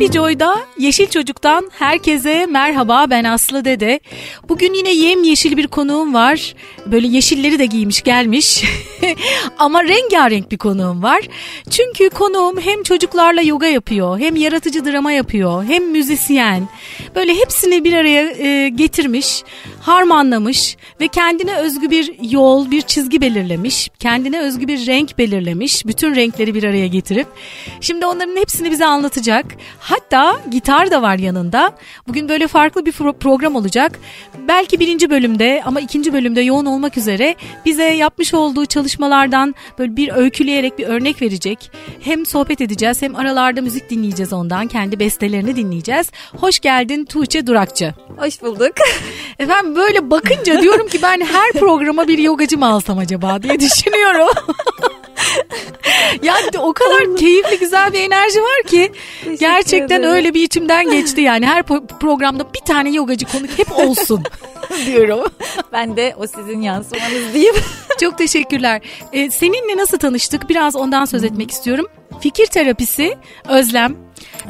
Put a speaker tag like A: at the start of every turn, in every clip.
A: Happy Joy'da Yeşil Çocuk'tan herkese merhaba ben Aslı Dede. Bugün yine yem yeşil bir konuğum var. Böyle yeşilleri de giymiş gelmiş. Ama rengarenk bir konuğum var. Çünkü konuğum hem çocuklarla yoga yapıyor, hem yaratıcı drama yapıyor, hem müzisyen. Böyle hepsini bir araya e, getirmiş, harmanlamış ve kendine özgü bir yol, bir çizgi belirlemiş. Kendine özgü bir renk belirlemiş. Bütün renkleri bir araya getirip. Şimdi onların hepsini bize anlatacak. Hatta gitar da var yanında. Bugün böyle farklı bir pro- program olacak. Belki birinci bölümde ama ikinci bölümde yoğun olmak üzere bize yapmış olduğu çalışmalardan böyle bir öyküleyerek bir örnek verecek. Hem sohbet edeceğiz hem aralarda müzik dinleyeceğiz ondan. Kendi bestelerini dinleyeceğiz. Hoş geldin Tuğçe Durakçı.
B: Hoş bulduk.
A: Efendim böyle bakınca diyorum ki ben her programa bir yogacı mı alsam acaba diye düşünüyorum. yani o kadar keyifli güzel bir enerji var ki gerçekten
B: ederim.
A: öyle bir içimden geçti yani her programda bir tane yogacı konuk hep olsun diyorum.
B: Ben de o sizin yansımanız diyeyim.
A: Çok teşekkürler. Ee, seninle nasıl tanıştık biraz ondan söz etmek istiyorum. Fikir terapisi Özlem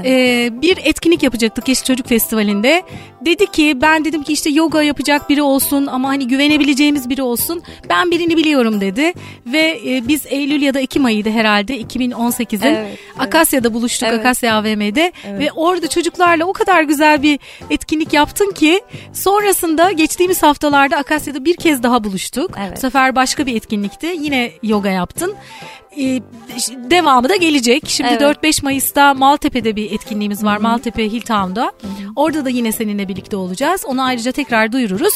A: ee, bir etkinlik yapacaktık Yeşil Çocuk Festivali'nde. Dedi ki ben dedim ki işte yoga yapacak biri olsun ama hani güvenebileceğimiz biri olsun. Ben birini biliyorum dedi ve e, biz Eylül ya da Ekim ayıydı herhalde 2018'in
B: Evet, evet.
A: Akasya'da buluştuk
B: Evet.
A: Akasya AVM'de
B: Evet.
A: ve orada çocuklarla o kadar güzel bir etkinlik yaptın ki sonrasında geçtiğimiz haftalarda Akasya'da bir kez daha buluştuk.
B: Evet.
A: Bu sefer başka bir etkinlikti. Yine yoga yaptın. Ee, devamı da gelecek. Şimdi
B: Evet.
A: 4-5 Mayıs'ta Maltepe'de bir etkinliğimiz var. Maltepe Hilltown'da. Orada da yine seninle birlikte olacağız. Onu ayrıca tekrar duyururuz.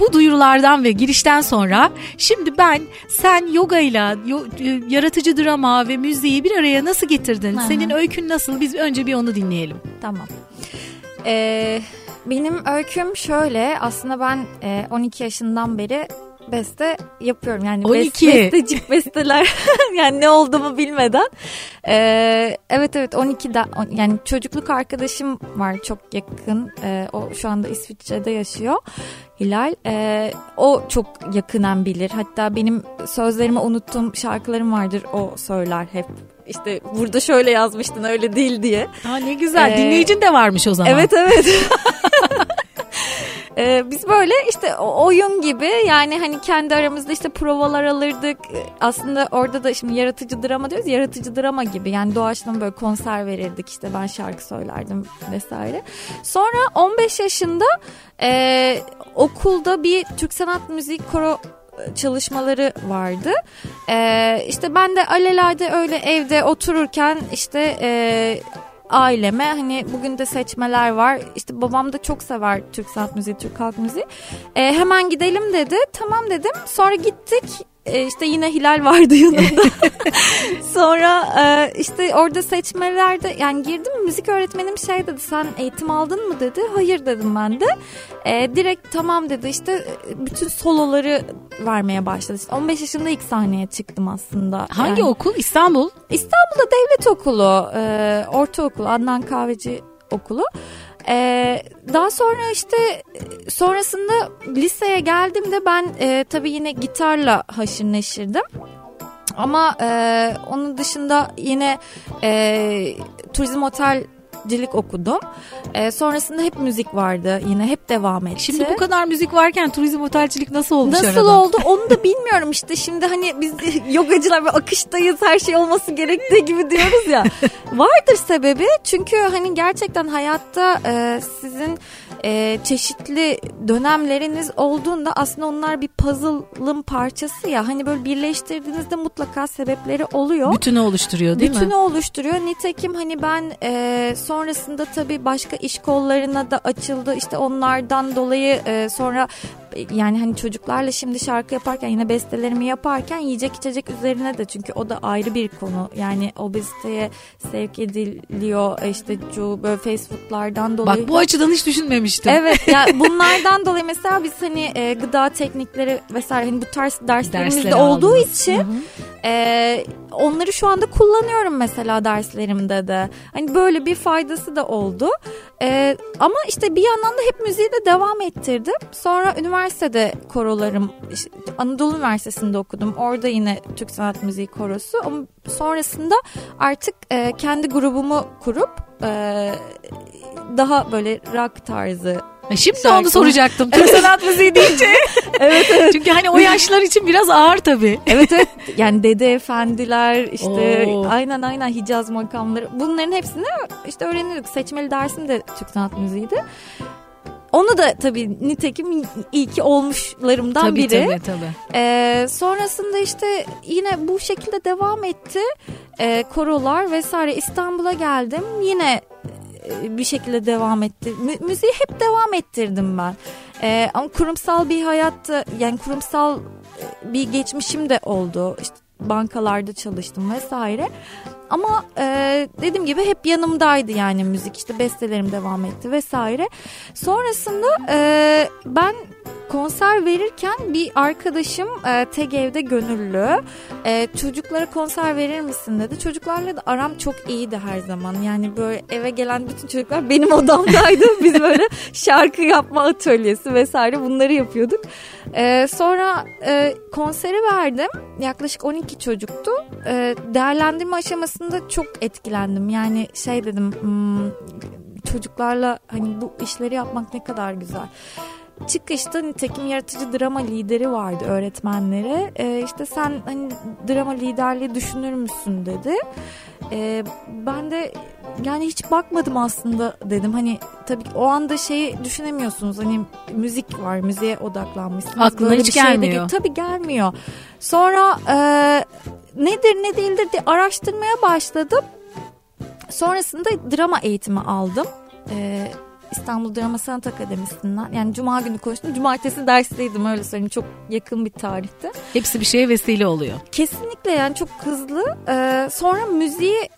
A: Bu duyurulardan ve girişten sonra şimdi ben sen yogayla yo- e, yaratıcı drama ve müziği bir araya nasıl getirdin?
B: Aha.
A: Senin öykün nasıl? Biz önce bir onu dinleyelim.
B: tamam. Ee, benim öyküm şöyle. Aslında ben e, 12 yaşından beri beste yapıyorum. Yani
A: 12.
B: Best, bestecik besteler. yani ne olduğumu bilmeden. Ee, evet evet 12'den on- yani çocukluk arkadaşım var çok yakın. Ee, o şu anda İsviçre'de yaşıyor. Hilal. Ee, o çok yakından bilir. Hatta benim sözlerimi unuttuğum şarkılarım vardır. O söyler hep. İşte burada şöyle yazmıştın öyle değil diye.
A: Aa, ne güzel.
B: Ee,
A: Dinleyicin de varmış o zaman.
B: Evet evet. Ee, biz böyle işte oyun gibi yani hani kendi aramızda işte provalar alırdık. Ee, Aslında orada da şimdi yaratıcı drama diyoruz. Yaratıcı drama gibi yani doğaçlama böyle konser verirdik işte ben şarkı söylerdim vesaire. Sonra 15 yaşında e, okulda bir Türk Sanat Müziği koro e, çalışmaları vardı. Ee, işte ben de alelade öyle evde otururken işte e, aileme hani bugün de seçmeler var. İşte babam da çok sever Türk sanat müziği, Türk halk müziği. Ee, hemen gidelim dedi. Tamam dedim. Sonra gittik. Ee, işte yine Hilal vardı yanımda. Sonra e, işte orada seçmelerde yani girdim müzik öğretmenim şey dedi sen eğitim aldın mı dedi. Hayır dedim ben de. E, direkt tamam dedi işte e, bütün soloları vermeye başladı. İşte 15 yaşında ilk sahneye çıktım aslında.
A: Hangi
B: Yani-
A: okul? İstanbul.
B: İstanbul'da devlet okulu, e, ortaokul, Adnan Kahveci okulu. E, daha sonra işte sonrasında liseye geldiğimde ben e, tabii yine gitarla haşır neşirdim. Ama e, onun dışında yine e, turizm otelcilik okudum. E, sonrasında hep müzik vardı yine hep devam etti.
A: Şimdi bu kadar müzik varken turizm otelcilik nasıl olmuş
B: Nasıl
A: arada?
B: oldu onu da bilmiyorum işte şimdi hani biz yogacılar ve akıştayız her şey olması gerektiği gibi diyoruz ya vardır sebebi çünkü hani gerçekten hayatta e, sizin e, çeşitli dönemleriniz olduğunda aslında onlar bir puzzle'ın parçası ya hani böyle birleştirdiğinizde mutlaka sebepleri oluyor.
A: Bütünü oluşturuyor değil
B: Bütünü
A: mi?
B: oluşturuyor. Nitekim hani ben e, sonrasında tabii başka iş kollarına da açıldı. İşte onlardan dolayı e, sonra yani hani çocuklarla şimdi şarkı yaparken yine bestelerimi yaparken yiyecek içecek üzerine de çünkü o da ayrı bir konu. Yani obeziteye sevk ediliyor e, işte böyle Facebook'lardan dolayı.
A: Bak bu açıdan hiç düşünmemiştim.
B: Evet ya bunlardan dolayı mesela biz hani e, gıda teknikleri vesaire hani bu tarz derslerimizde
A: Dersleri
B: olduğu
A: aldınız.
B: için
A: Hı hı.
B: E, onları şu anda kullanıyorum mesela derslerimde de. Hani böyle bir faydası da oldu. E, ama işte bir yandan da hep müziği de devam ettirdim. Sonra üniversitede korolarım işte Anadolu Üniversitesi'nde okudum. Orada yine Türk Sanat Müziği korosu. Ama sonrasında artık e, kendi grubumu kurup e, daha böyle rock tarzı
A: Şimdi Şarkı. onu soracaktım. Türk sanat müziği deyince.
B: evet evet.
A: Çünkü hani o yaşlar için biraz ağır tabii.
B: evet evet. Yani Dede Efendiler işte Oo. aynen aynen Hicaz makamları. Bunların hepsini işte öğreniyorduk. Seçmeli dersim de Türk sanat müziğiydi. Onu da tabii nitekim iyi ki olmuşlarımdan
A: tabii,
B: biri.
A: Tabii tabii.
B: Ee, sonrasında işte yine bu şekilde devam etti. Ee, korolar vesaire İstanbul'a geldim. Yine e, bir şekilde devam etti. Mü- müziği hep devam ettirdim ben. Ee, ama kurumsal bir hayatta yani kurumsal e, bir geçmişim de oldu. İşte bankalarda çalıştım vesaire. Ama e, dediğim gibi hep yanımdaydı yani müzik işte bestelerim devam etti vesaire. Sonrasında e, ben konser verirken bir arkadaşım e, TGV'de gönüllü e, çocuklara konser verir misin dedi. Çocuklarla da aram çok iyiydi her zaman. Yani böyle eve gelen bütün çocuklar benim odamdaydı. Biz böyle şarkı yapma atölyesi vesaire bunları yapıyorduk. E, sonra e, konseri verdim. Yaklaşık 12 çocuktu. E, değerlendirme aşamasında çok etkilendim. Yani şey dedim hmm, çocuklarla hani bu işleri yapmak ne kadar güzel. Çıkışta nitekim yaratıcı drama lideri vardı öğretmenlere. E, işte sen hani drama liderliği düşünür müsün dedi. E, ben de yani hiç bakmadım aslında dedim. Hani tabii o anda şeyi düşünemiyorsunuz. Hani müzik var, müziğe odaklanmışsınız.
A: Aklına Böyle hiç gelmiyor.
B: De, tabii gelmiyor. Sonra e, nedir ne değildir diye araştırmaya başladım. Sonrasında drama eğitimi aldım. E, İstanbul Drama Sanat Akademisi'nden. Yani cuma günü konuştum. Cumartesi dersteydim öyle söyleyeyim. Çok yakın bir tarihte.
A: Hepsi bir şeye vesile oluyor.
B: Kesinlikle yani çok hızlı. Ee, sonra müziği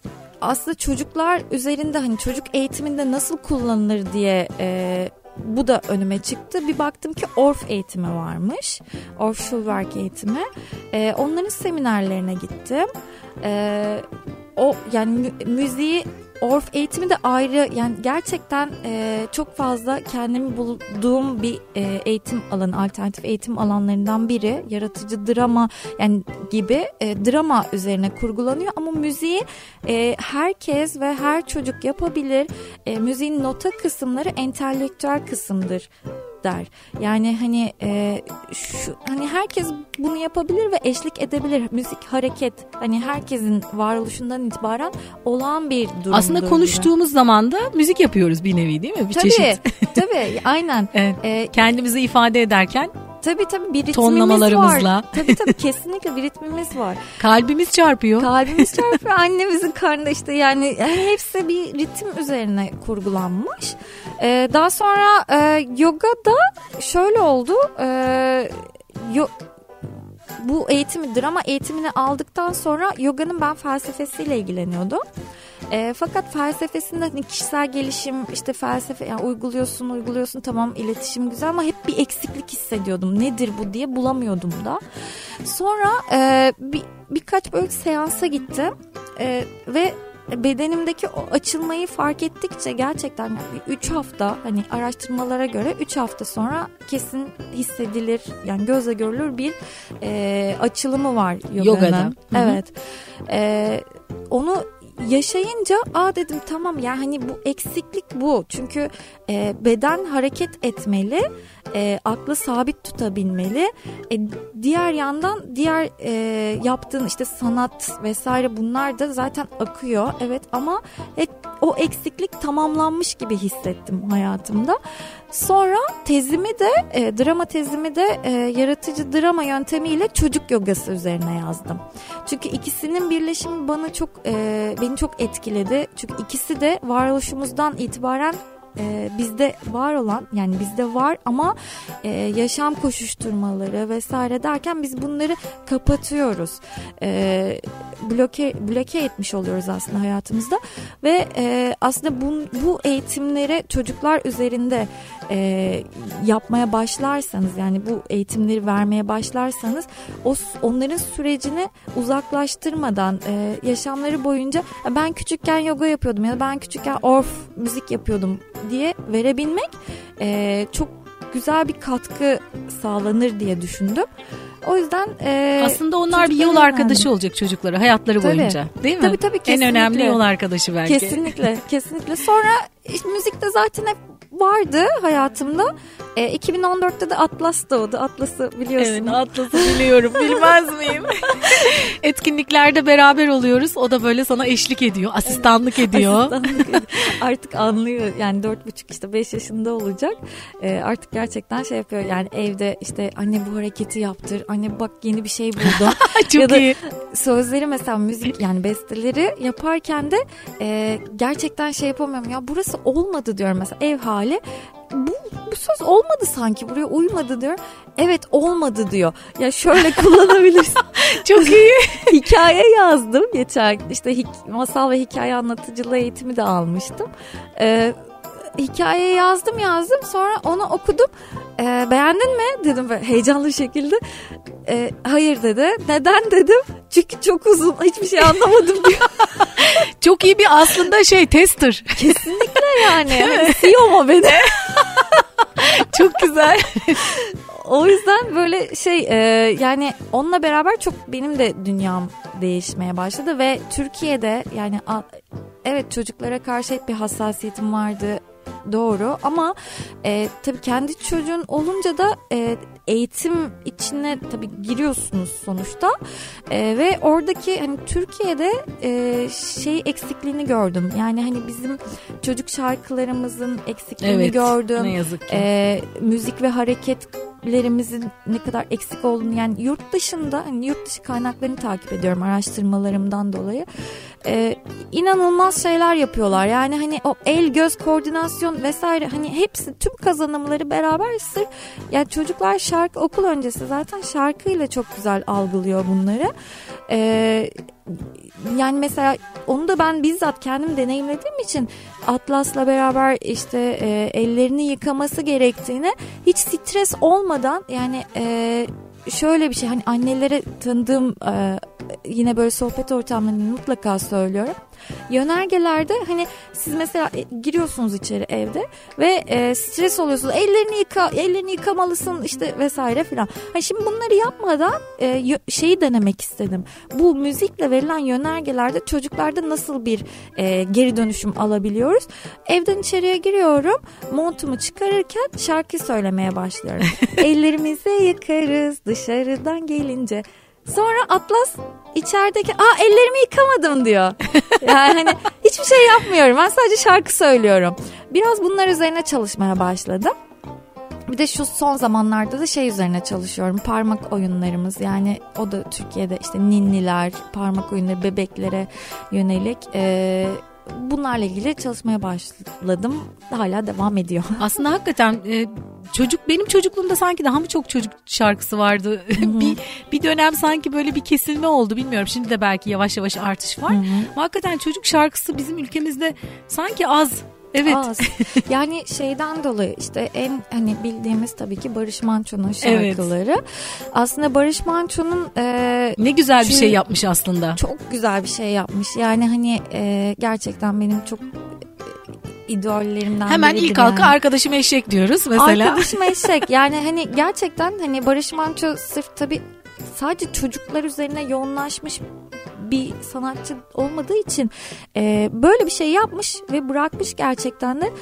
B: aslında çocuklar üzerinde hani çocuk eğitiminde nasıl kullanılır diye e, bu da önüme çıktı. Bir baktım ki Orf eğitimi varmış. Orf Schulwerk eğitimi. E, onların seminerlerine gittim. E, o yani müziği Orf eğitimi de ayrı. Yani gerçekten e, çok fazla kendimi bulduğum bir e, eğitim alanı alternatif eğitim alanlarından biri. Yaratıcı drama yani gibi e, drama üzerine kurgulanıyor. Ama müziği e, herkes ve her çocuk yapabilir. E, müziğin nota kısımları entelektüel kısımdır der. Yani hani e, şu hani herkes bunu yapabilir ve eşlik edebilir. Müzik hareket hani herkesin varoluşundan itibaren olan bir durum.
A: Aslında konuştuğumuz gibi. zaman da müzik yapıyoruz bir nevi değil mi? Bir
B: tabii,
A: çeşit.
B: tabii aynen.
A: evet. ee, Kendimizi ifade ederken
B: Tabii tabii bir ritmimiz Tonlamalarımızla. var. Tabii tabii kesinlikle bir ritmimiz var.
A: Kalbimiz çarpıyor.
B: Kalbimiz çarpıyor. Annemizin karnında işte yani, yani hepsi bir ritim üzerine kurgulanmış. Ee, daha sonra e, yogada şöyle oldu. E, yo, bu eğitimi drama eğitimini aldıktan sonra yoganın ben felsefesiyle ilgileniyordum. E, fakat felsefesinde hani kişisel gelişim işte felsefe yani uyguluyorsun uyguluyorsun tamam iletişim güzel ama hep bir eksiklik hissediyordum. Nedir bu diye bulamıyordum da. Sonra e, bir, birkaç böyle seansa gittim e, ve bedenimdeki o açılmayı fark ettikçe gerçekten 3 hafta hani araştırmalara göre 3 hafta sonra kesin hissedilir yani gözle görülür bir e, açılımı var yoganın. Evet. E, onu yaşayınca aa dedim tamam ya hani bu eksiklik bu. Çünkü e, beden hareket etmeli, e, aklı sabit tutabilmeli. E, diğer yandan diğer e, yaptığın işte sanat vesaire bunlar da zaten akıyor. Evet ama hep o eksiklik tamamlanmış gibi hissettim hayatımda. Sonra tezimi de e, drama tezimi de e, yaratıcı drama yöntemiyle çocuk yogası üzerine yazdım. Çünkü ikisinin birleşimi bana çok e, beni çok etkiledi. Çünkü ikisi de varoluşumuzdan itibaren e, bizde var olan yani bizde var ama e, yaşam koşuşturmaları vesaire derken biz bunları kapatıyoruz. E, bloke bloke etmiş oluyoruz aslında hayatımızda ve e, aslında bu, bu eğitimleri çocuklar üzerinde e, yapmaya başlarsanız yani bu eğitimleri vermeye başlarsanız o onların sürecini uzaklaştırmadan e, yaşamları boyunca ben küçükken yoga yapıyordum ya da ben küçükken orf müzik yapıyordum diye verebilmek e, çok güzel bir katkı sağlanır diye düşündüm. O yüzden e,
A: aslında onlar bir yol arkadaşı önemli. olacak çocuklara hayatları tabii. boyunca. Değil mi?
B: Tabii tabii kesinlikle.
A: En önemli yol arkadaşı belki.
B: Kesinlikle. kesinlikle. Sonra müzikte zaten hep vardı hayatımda. E, 2014'te de Atlas doğdu. Atlas'ı biliyorsun.
A: Evet Atlas'ı biliyorum. Bilmez miyim? Etkinliklerde beraber oluyoruz. O da böyle sana eşlik ediyor. Asistanlık ediyor. Asistanlık ediyor.
B: Artık anlıyor. Yani dört buçuk işte beş yaşında olacak. E, artık gerçekten şey yapıyor. Yani evde işte anne bu hareketi yaptır. Anne bak yeni bir şey buldum.
A: Çok ya da iyi.
B: Sözleri mesela müzik yani besteleri yaparken de e, gerçekten şey yapamıyorum. Ya burası olmadı diyorum mesela ev hali bu, bu söz olmadı sanki buraya uymadı diyor. Evet olmadı diyor. Ya şöyle kullanabilirsin.
A: Çok iyi.
B: hikaye yazdım geçen işte masal ve hikaye anlatıcılığı eğitimi de almıştım. Ee, hikaye yazdım yazdım sonra onu okudum. Ee, beğendin mi dedim böyle heyecanlı şekilde. Ee, hayır dedi. Neden dedim. Çünkü çok uzun hiçbir şey anlamadım diyor.
A: çok iyi bir aslında şey tester.
B: Kesinlikle yani. yani CEO mu beni?
A: çok güzel.
B: o yüzden böyle şey e, yani onunla beraber çok benim de dünyam değişmeye başladı ve Türkiye'de yani evet çocuklara karşı hep bir hassasiyetim vardı doğru. Ama e, tabii kendi çocuğun olunca da e, eğitim içine tabii giriyorsunuz sonuçta. E, ve oradaki hani Türkiye'de e, şey eksikliğini gördüm. Yani hani bizim çocuk şarkılarımızın eksikliğini
A: evet,
B: gördüm.
A: ne yazık ki.
B: E, müzik ve hareket lerimizin ne kadar eksik olduğunu yani yurt dışında hani yurt dışı kaynaklarını takip ediyorum araştırmalarımdan dolayı ee, inanılmaz şeyler yapıyorlar. Yani hani o el göz koordinasyon vesaire hani hepsi tüm kazanımları beraber sırf yani çocuklar şarkı okul öncesi zaten şarkıyla çok güzel algılıyor bunları. Ee, yani mesela onu da ben bizzat kendim deneyimlediğim için Atlas'la beraber işte e, ellerini yıkaması gerektiğini hiç stres olmadan yani e, şöyle bir şey hani annelere tanıdığım e, yine böyle sohbet ortamlarında mutlaka söylüyorum. Yönergelerde hani siz mesela e, giriyorsunuz içeri evde ve e, stres oluyorsunuz. Ellerini yıka, ellerini yıkamalısın işte vesaire filan. Hani şimdi bunları yapmadan e, şeyi denemek istedim. Bu müzikle verilen yönergelerde çocuklarda nasıl bir e, geri dönüşüm alabiliyoruz? Evden içeriye giriyorum. Montumu çıkarırken şarkı söylemeye başlıyorum. Ellerimizi yıkarız dışarıdan gelince. Sonra Atlas içerideki aa ellerimi yıkamadım diyor. Yani hani hiçbir şey yapmıyorum. Ben sadece şarkı söylüyorum. Biraz bunlar üzerine çalışmaya başladım. Bir de şu son zamanlarda da şey üzerine çalışıyorum. Parmak oyunlarımız yani o da Türkiye'de işte ninniler, parmak oyunları bebeklere yönelik e, bunlarla ilgili çalışmaya başladım. Hala devam ediyor.
A: Aslında hakikaten e, çocuk benim çocukluğumda sanki daha mı çok çocuk şarkısı vardı. bir bir dönem sanki böyle bir kesilme oldu bilmiyorum. Şimdi de belki yavaş yavaş artış var. Hakikaten çocuk şarkısı bizim ülkemizde sanki az Evet. Az.
B: Yani şeyden dolayı işte en hani bildiğimiz tabii ki Barış Manço'nun şarkıları. Evet. Aslında Barış Manço'nun
A: e, ne güzel bir şey yapmış aslında.
B: Çok güzel bir şey yapmış. Yani hani e, gerçekten benim çok idollerimden
A: Hemen ilk halka yani. arkadaşım eşek diyoruz mesela.
B: Arkadaşım eşek yani hani gerçekten hani Barış Manço sırf tabii sadece çocuklar üzerine yoğunlaşmış bir sanatçı olmadığı için e, böyle bir şey yapmış ve bırakmış gerçekten de.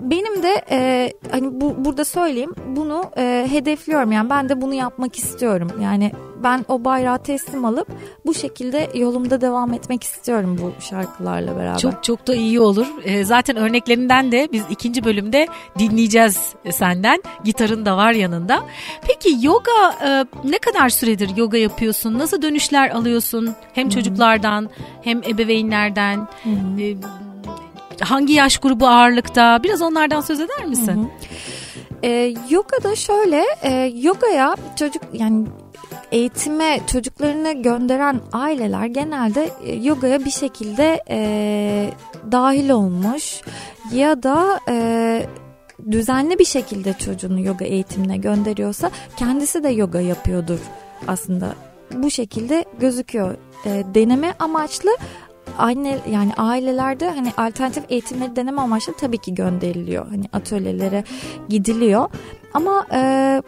B: Benim de e, hani bu burada söyleyeyim bunu e, hedefliyorum. Yani ben de bunu yapmak istiyorum. Yani ben o bayrağı teslim alıp bu şekilde yolumda devam etmek istiyorum bu şarkılarla beraber.
A: Çok çok da iyi olur. E, zaten örneklerinden de biz ikinci bölümde dinleyeceğiz senden. Gitarın da var yanında. Peki yoga e, ne kadar süredir yoga yapıyorsun? Nasıl dönüşler alıyorsun? Hem çocuklardan hem ebeveynlerden. Hı-hı. E, hangi yaş grubu ağırlıkta? Biraz onlardan söz eder misin? Hı hı.
B: E, yoga da şöyle, e, yogaya çocuk yani eğitime çocuklarını gönderen aileler genelde e, yogaya bir şekilde e, dahil olmuş ya da e, düzenli bir şekilde çocuğunu yoga eğitimine gönderiyorsa kendisi de yoga yapıyordur aslında bu şekilde gözüküyor. E, deneme amaçlı anne yani ailelerde hani alternatif eğitimleri deneme amaçlı tabii ki gönderiliyor. Hani atölyelere gidiliyor. Ama e,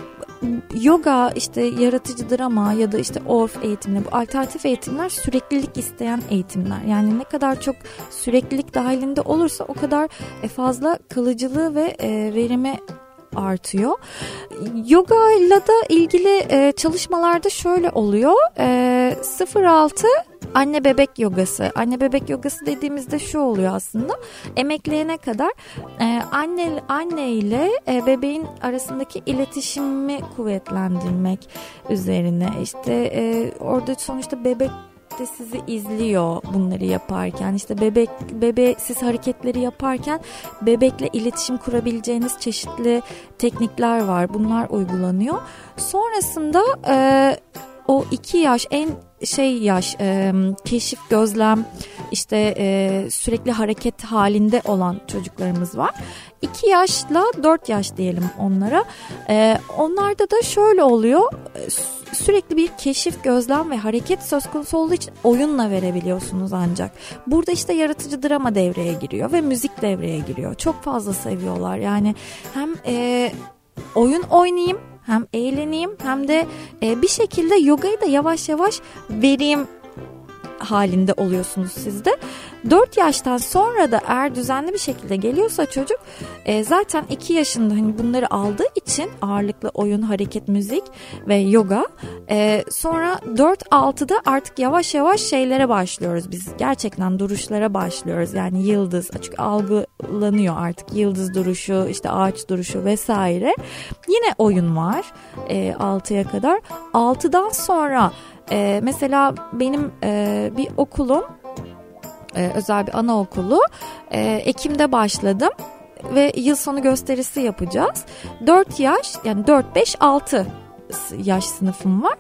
B: yoga işte yaratıcı drama ya da işte orf eğitimleri bu alternatif eğitimler süreklilik isteyen eğitimler. Yani ne kadar çok süreklilik dahilinde olursa o kadar e, fazla kalıcılığı ve e, verimi artıyor. Yoga ile de ilgili e, çalışmalarda şöyle oluyor. E, 06 anne bebek yogası. Anne bebek yogası dediğimizde şu oluyor aslında. Emekleyene kadar e, anne anne ile e, bebeğin arasındaki iletişimi kuvvetlendirmek üzerine. İşte e, orada sonuçta bebek de sizi izliyor bunları yaparken. İşte bebek bebe siz hareketleri yaparken bebekle iletişim kurabileceğiniz çeşitli teknikler var. Bunlar uygulanıyor. Sonrasında e, o iki yaş en şey yaş e, keşif gözlem işte e, sürekli hareket halinde olan çocuklarımız var. 2 yaşla 4 yaş diyelim onlara. E, onlarda da şöyle oluyor sürekli bir keşif, gözlem ve hareket söz konusu olduğu için oyunla verebiliyorsunuz ancak. Burada işte yaratıcı drama devreye giriyor ve müzik devreye giriyor. Çok fazla seviyorlar yani hem e, oyun oynayayım hem eğleneyim hem de e, bir şekilde yogayı da yavaş yavaş vereyim halinde oluyorsunuz siz de. 4 yaştan sonra da eğer düzenli bir şekilde geliyorsa çocuk e, zaten 2 yaşında hani bunları aldığı için ağırlıklı oyun, hareket, müzik ve yoga e, sonra 4-6'da artık yavaş yavaş şeylere başlıyoruz biz. Gerçekten duruşlara başlıyoruz. Yani yıldız açık algılanıyor artık yıldız duruşu işte ağaç duruşu vesaire. Yine oyun var e, 6'ya kadar. 6'dan sonra e, mesela benim e, bir okulum e, özel bir anaokulu e, Ekim'de başladım ve yıl sonu gösterisi yapacağız. 4 yaş yani 4 5 6 yaş sınıfım var.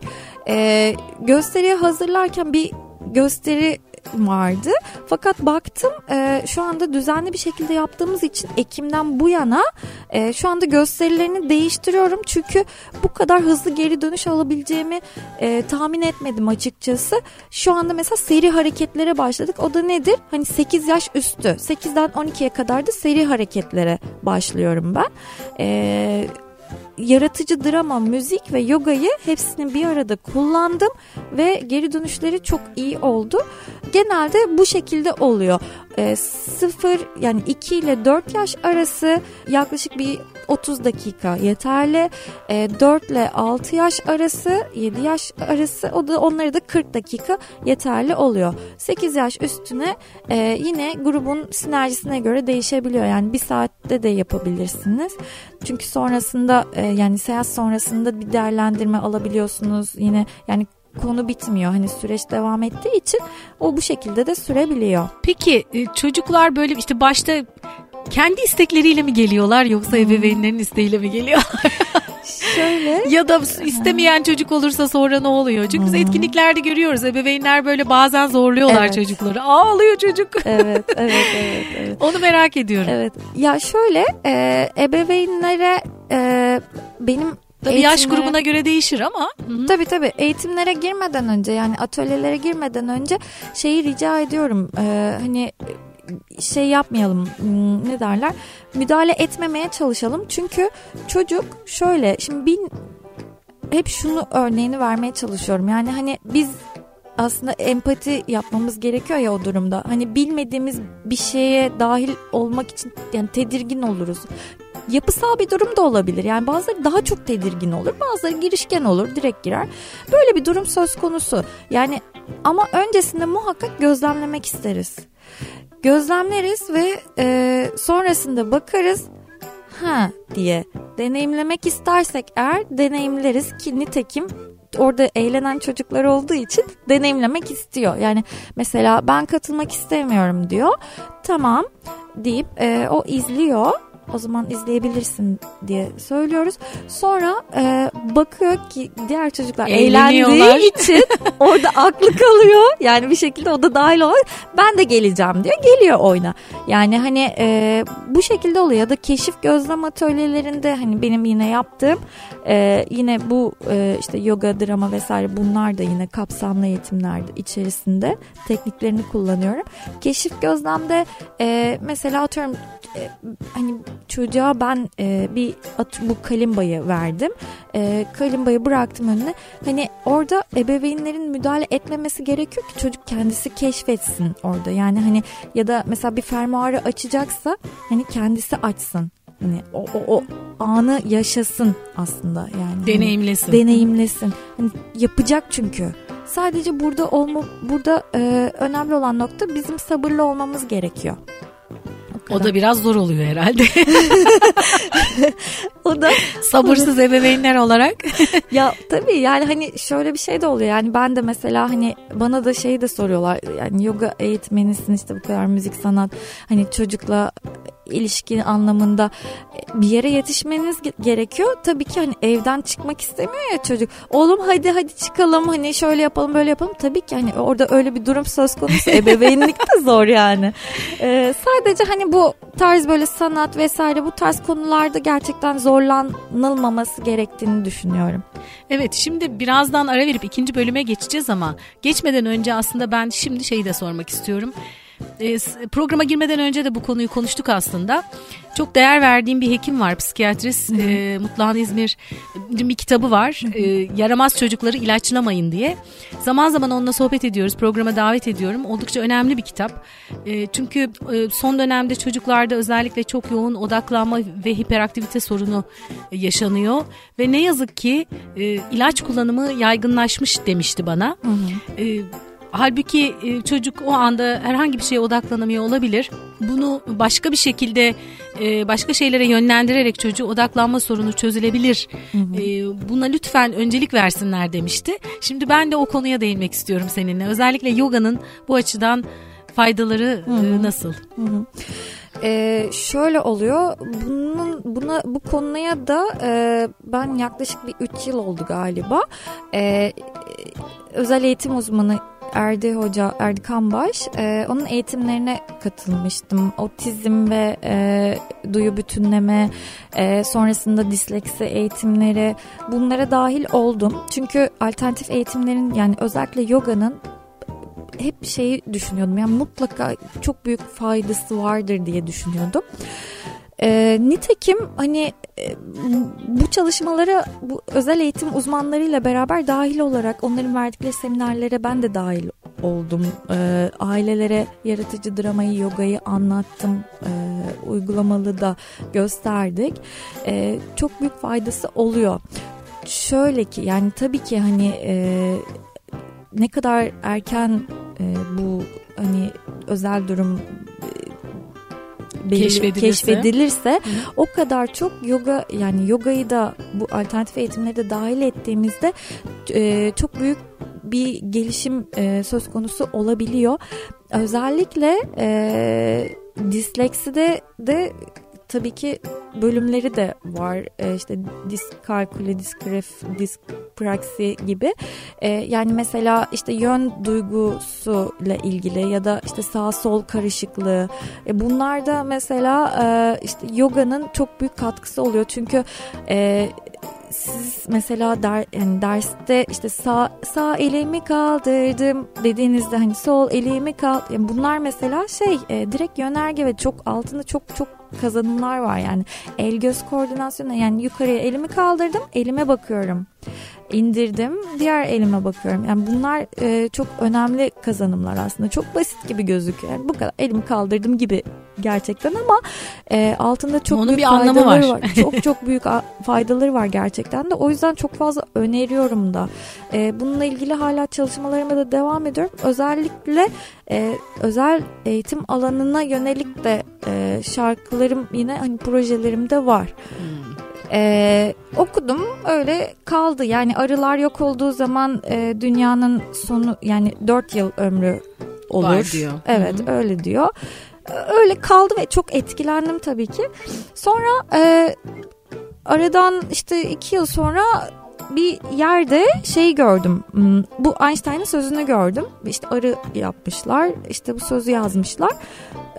B: E, gösteriye hazırlarken bir gösteri vardı. Fakat baktım e, şu anda düzenli bir şekilde yaptığımız için Ekim'den bu yana e, şu anda gösterilerini değiştiriyorum. Çünkü bu kadar hızlı geri dönüş alabileceğimi e, tahmin etmedim açıkçası. Şu anda mesela seri hareketlere başladık. O da nedir? Hani 8 yaş üstü. 8'den 12'ye kadar da seri hareketlere başlıyorum ben. Eee yaratıcı drama, müzik ve yogayı hepsini bir arada kullandım ve geri dönüşleri çok iyi oldu. Genelde bu şekilde oluyor. E, 0 yani 2 ile 4 yaş arası yaklaşık bir 30 dakika yeterli. E, 4 ile 6 yaş arası 7 yaş arası o da onları da 40 dakika yeterli oluyor. 8 yaş üstüne e, yine grubun sinerjisine göre değişebiliyor. Yani bir saatte de yapabilirsiniz. Çünkü sonrasında e, yani seyahat sonrasında bir değerlendirme alabiliyorsunuz. Yine yani konu bitmiyor. Hani süreç devam ettiği için o bu şekilde de sürebiliyor.
A: Peki e, çocuklar böyle işte başta kendi istekleriyle mi geliyorlar yoksa hmm. ebeveynlerin isteğiyle mi geliyorlar?
B: Şöyle.
A: ya da istemeyen çocuk olursa sonra ne oluyor? Çünkü biz etkinliklerde görüyoruz. Ebeveynler böyle bazen zorluyorlar evet. çocukları. Ağlıyor çocuk.
B: evet, evet, evet, evet.
A: Onu merak ediyorum.
B: Evet. Ya şöyle e, ebeveynlere e, benim
A: Tabii eğitimlere... yaş grubuna göre değişir ama.
B: Hı-hı. Tabii tabii eğitimlere girmeden önce yani atölyelere girmeden önce şeyi rica ediyorum. E, hani şey yapmayalım hmm, ne derler müdahale etmemeye çalışalım çünkü çocuk şöyle şimdi bin hep şunu örneğini vermeye çalışıyorum yani hani biz aslında empati yapmamız gerekiyor ya o durumda. Hani bilmediğimiz bir şeye dahil olmak için yani tedirgin oluruz. Yapısal bir durum da olabilir. Yani bazıları daha çok tedirgin olur. Bazıları girişken olur, direkt girer. Böyle bir durum söz konusu. Yani ama öncesinde muhakkak gözlemlemek isteriz gözlemleriz ve e, sonrasında bakarız ha diye deneyimlemek istersek eğer deneyimleriz ki nitekim orada eğlenen çocuklar olduğu için deneyimlemek istiyor. Yani mesela ben katılmak istemiyorum diyor. Tamam deyip e, o izliyor o zaman izleyebilirsin diye söylüyoruz. Sonra e, bakıyor ki diğer çocuklar eğlendiği için orada aklı kalıyor. Yani bir şekilde o da dahil oluyor. Ben de geleceğim diyor. Geliyor oyuna. Yani hani e, bu şekilde oluyor ya da keşif gözlem atölyelerinde hani benim yine yaptığım e, yine bu e, işte yoga, drama vesaire bunlar da yine kapsamlı eğitimler içerisinde tekniklerini kullanıyorum. Keşif gözlemde e, mesela atıyorum e, hani çocuğa ben e, bir at, bu kalimbayı verdim. E, kalimbayı bıraktım önüne. Hani orada ebeveynlerin müdahale etmemesi gerekiyor ki çocuk kendisi keşfetsin orada. Yani hani ya da mesela bir fermuarı açacaksa hani kendisi açsın. Hani o, o, o anı yaşasın aslında yani.
A: Deneyimlesin.
B: Hani, deneyimlesin. Hani yapacak çünkü. Sadece burada olma burada e, önemli olan nokta bizim sabırlı olmamız gerekiyor.
A: O, o da biraz zor oluyor herhalde.
B: o da
A: sabırsız ebeveynler olarak.
B: ya tabii yani hani şöyle bir şey de oluyor. Yani ben de mesela hani bana da şey de soruyorlar. Yani yoga eğitmenisin işte bu kadar müzik sanat. Hani çocukla ilişki anlamında bir yere yetişmeniz gerekiyor. Tabii ki hani evden çıkmak istemiyor ya çocuk. Oğlum hadi hadi çıkalım hani şöyle yapalım böyle yapalım. Tabii ki hani orada öyle bir durum söz konusu. Ebeveynlik de zor yani. Ee, sadece hani bu tarz böyle sanat vesaire bu tarz konularda gerçekten zorlanılmaması gerektiğini düşünüyorum.
A: Evet şimdi birazdan ara verip ikinci bölüme geçeceğiz ama geçmeden önce aslında ben şimdi şeyi de sormak istiyorum. E, programa girmeden önce de bu konuyu konuştuk aslında. Çok değer verdiğim bir hekim var, psikiyatrist e, Mutluhan İzmir bir kitabı var. E, Yaramaz çocukları ilaçlamayın diye. Zaman zaman onunla sohbet ediyoruz, programa davet ediyorum. Oldukça önemli bir kitap. E, çünkü e, son dönemde çocuklarda özellikle çok yoğun odaklanma ve hiperaktivite sorunu yaşanıyor ve ne yazık ki e, ilaç kullanımı yaygınlaşmış demişti bana. Hı hı. E, Halbuki e, çocuk o anda herhangi bir şeye odaklanamıyor olabilir. Bunu başka bir şekilde e, başka şeylere yönlendirerek çocuğu odaklanma sorunu çözülebilir. Hı hı. E, buna lütfen öncelik versinler demişti. Şimdi ben de o konuya değinmek istiyorum seninle. Özellikle yoganın bu açıdan faydaları hı hı. nasıl? Hı hı.
B: Ee, şöyle oluyor. Bunun buna bu konuya da e, ben yaklaşık bir 3 yıl oldu galiba. E, özel eğitim uzmanı Erdi Hoca, Erdi Kanbaş. E, onun eğitimlerine katılmıştım. Otizm ve e, duyu bütünleme, e, sonrasında disleksi eğitimleri bunlara dahil oldum. Çünkü alternatif eğitimlerin yani özellikle yoganın hep şeyi düşünüyordum. Yani mutlaka çok büyük faydası vardır diye düşünüyordum. E, nitekim hani bu çalışmalara bu özel eğitim uzmanlarıyla beraber dahil olarak onların verdikleri seminerlere ben de dahil oldum. E, ailelere yaratıcı dramayı, yogayı anlattım. E, uygulamalı da gösterdik. E, çok büyük faydası oluyor. Şöyle ki yani tabii ki hani e, ne kadar erken e, bu hani özel durum
A: keşfedilirse,
B: keşfedilirse o kadar çok yoga yani yogayı da bu alternatif eğitimleri de dahil ettiğimizde e, çok büyük bir gelişim e, söz konusu olabiliyor. Özellikle e, dislekside de tabii ki bölümleri de var. E, işte diskalküle, diskref, dispraksi gibi. E, yani mesela işte yön duygusuyla ilgili ya da işte sağ sol karışıklığı. E, bunlar da mesela e, işte yoganın çok büyük katkısı oluyor. Çünkü e, siz mesela der, yani derste işte sağ sağ elimi kaldırdım dediğinizde hani sol elimi kal yani bunlar mesela şey e, direkt yönerge ve çok altında çok çok kazanımlar var yani. El göz koordinasyonu yani yukarıya elimi kaldırdım elime bakıyorum. İndirdim diğer elime bakıyorum. Yani bunlar e, çok önemli kazanımlar aslında. Çok basit gibi gözüküyor. Yani bu kadar elimi kaldırdım gibi gerçekten ama e, altında çok Onun büyük bir faydaları var. var. çok çok büyük faydaları var gerçekten de. O yüzden çok fazla öneriyorum da. E, bununla ilgili hala çalışmalarıma da devam ediyorum. Özellikle e, özel eğitim alanına yönelik de e, şarkılarım yine hani projelerimde var. Hmm. Ee, okudum öyle kaldı yani arılar yok olduğu zaman e, dünyanın sonu yani 4 yıl ömrü olur.
A: Var diyor.
B: Evet Hı-hı. öyle diyor. Öyle kaldı ve çok etkilendim tabii ki. Sonra e, aradan işte iki yıl sonra bir yerde şey gördüm. Hmm, bu Einstein'ın sözünü gördüm. İşte arı yapmışlar. İşte bu sözü yazmışlar.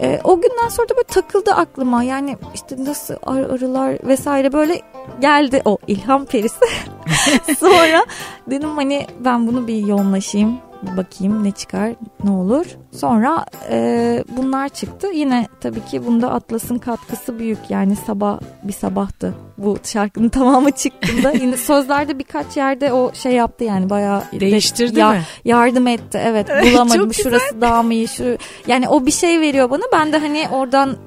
B: E, o günden sonra da böyle takıldı aklıma. Yani işte nasıl ar arılar vesaire böyle geldi o ilham perisi. sonra dedim hani ben bunu bir yoğunlaşayım bakayım ne çıkar ne olur. Sonra e, bunlar çıktı. Yine tabii ki bunda Atlas'ın katkısı büyük. Yani sabah bir sabahtı bu şarkının tamamı çıktığında. Yine sözlerde birkaç yerde o şey yaptı yani bayağı
A: değiştirdi
B: de, ya,
A: mi?
B: Yardım etti. Evet bulamadım şurası daha mı iyi şu. Yani o bir şey veriyor bana. Ben de hani oradan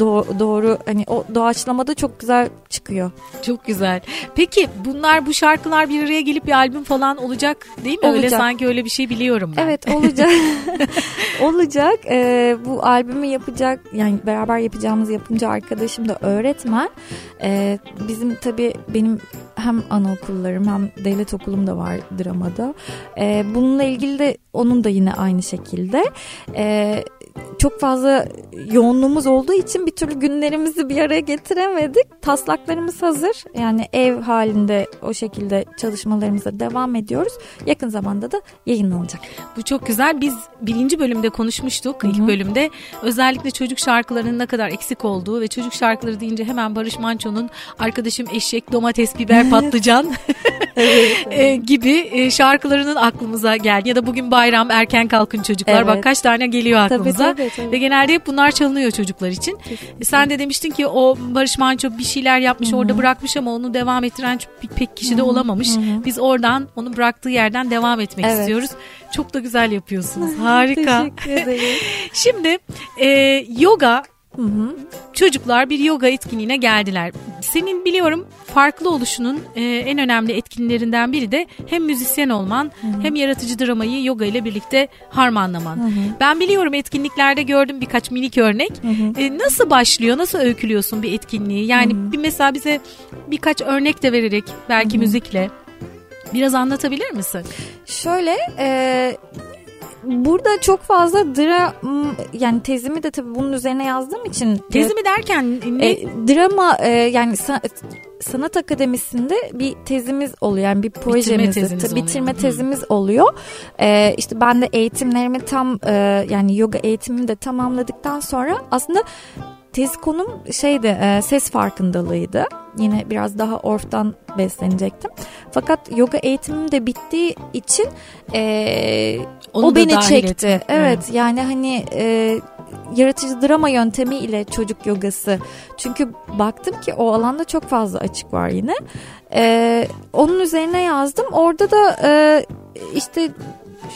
B: doğru, doğru hani o doğaçlamada çok güzel çıkıyor.
A: Çok güzel. Peki bunlar bu şarkılar bir araya gelip bir albüm falan olacak değil mi?
B: Olacak.
A: Öyle sanki öyle bir şey biliyorum ben.
B: Evet olacak. olacak. Ee, bu albümü yapacak yani beraber yapacağımız yapımcı arkadaşım da öğretmen. Ee, bizim tabii benim hem anaokullarım hem devlet okulum da var dramada. Ee, bununla ilgili de onun da yine aynı şekilde. Ee, çok fazla yoğunluğumuz olduğu için bir türlü günlerimizi bir araya getiremedik. Taslaklarımız hazır. Yani ev halinde o şekilde çalışmalarımıza devam ediyoruz. Yakın zamanda da yayınlanacak.
A: Bu çok güzel. Biz birinci bölümde konuşmuştuk. Hı-hı. ilk bölümde. Özellikle çocuk şarkılarının ne kadar eksik olduğu ve çocuk şarkıları deyince hemen Barış Manço'nun arkadaşım eşek, domates, biber, patlıcan evet, evet. gibi şarkılarının aklımıza geldi. Ya da bugün bayram erken kalkın çocuklar. Evet. Bak kaç tane geliyor aklımıza. Tabii, tabii, tabii. Ve genelde hep bunlar çalınıyor çocuklar için. Kesinlikle. Sen de demiştin ki o Barış Manço bir şeyler yapmış Hı-hı. orada bırakmış ama onu devam ettiren pek kişi de olamamış. Hı-hı. Biz oradan onu bıraktığı yerden devam etmek evet. istiyoruz. Çok da güzel yapıyorsunuz. Harika.
B: Teşekkür ederim.
A: Şimdi e, yoga Hı hı. Çocuklar bir yoga etkinliğine geldiler. Senin biliyorum farklı oluşunun e, en önemli etkinlerinden biri de hem müzisyen olman hı hı. hem yaratıcı dramayı yoga ile birlikte harmanlaman. Hı hı. Ben biliyorum etkinliklerde gördüm birkaç minik örnek. Hı hı. E, nasıl başlıyor, nasıl öykülüyorsun bir etkinliği? Yani hı hı. bir mesela bize birkaç örnek de vererek belki hı hı. müzikle biraz anlatabilir misin?
B: Şöyle e, burada çok fazla dram yani tezimi de tabii bunun üzerine yazdığım için
A: tezimi derken ne?
B: E, drama e, yani sanat akademisinde bir tezimiz oluyor yani bir projemiz bitirme tezimiz, bitirme oluyor. tezimiz oluyor. Ee, işte ben de eğitimlerimi tam e, yani yoga eğitimimi de tamamladıktan sonra aslında tez konum şeydi e, ses farkındalığıydı. Yine biraz daha orftan beslenecektim. Fakat yoga eğitimim de bittiği için e, o beni çekti. Ettim. Evet hmm. yani hani e, yaratıcı drama yöntemi ile çocuk yogası. Çünkü baktım ki o alanda çok fazla açık var yine. E, onun üzerine yazdım. Orada da e, işte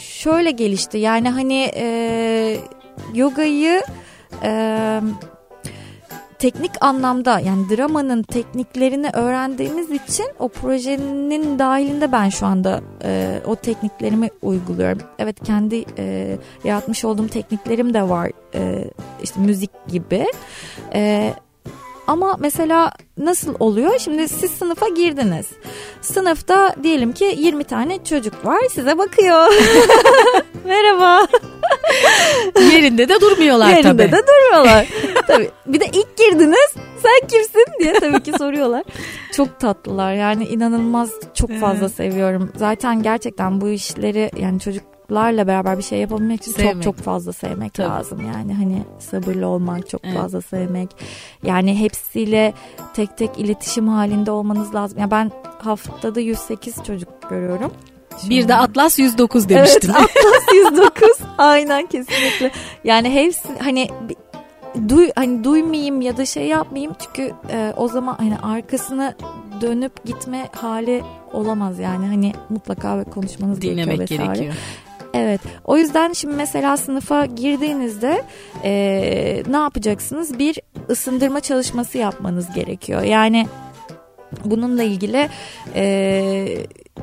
B: şöyle gelişti. Yani hani e, yogayı e, teknik anlamda yani dramanın tekniklerini öğrendiğimiz için o projenin dahilinde ben şu anda e, o tekniklerimi uyguluyorum. Evet kendi e, yaratmış olduğum tekniklerim de var e, işte müzik gibi. E, ama mesela nasıl oluyor? Şimdi siz sınıfa girdiniz. Sınıfta diyelim ki 20 tane çocuk var size bakıyor. Merhaba.
A: Yerinde de durmuyorlar
B: Yerinde
A: tabii.
B: Yerinde de durmuyorlar. tabii. Bir de ilk girdiniz sen kimsin diye tabii ki soruyorlar. Çok tatlılar yani inanılmaz çok fazla seviyorum. Zaten gerçekten bu işleri yani çocuk çocuklarla beraber bir şey yapabilmek için sevmek. çok çok fazla sevmek Tabii. lazım. Yani hani sabırlı olmak, çok evet. fazla sevmek. Yani hepsiyle tek tek iletişim halinde olmanız lazım. Ya yani ben haftada 108 çocuk görüyorum.
A: Şu bir de Atlas 109 demiştin.
B: Evet Atlas 109 aynen kesinlikle. Yani hepsi hani duy hani duymayayım ya da şey yapmayayım çünkü e, o zaman hani arkasını dönüp gitme hali olamaz yani hani mutlaka ve konuşmanız Dinlemek gerekiyor vesaire. gerekiyor. Evet o yüzden şimdi mesela sınıfa girdiğinizde e, ne yapacaksınız? Bir ısındırma çalışması yapmanız gerekiyor. Yani bununla ilgili e,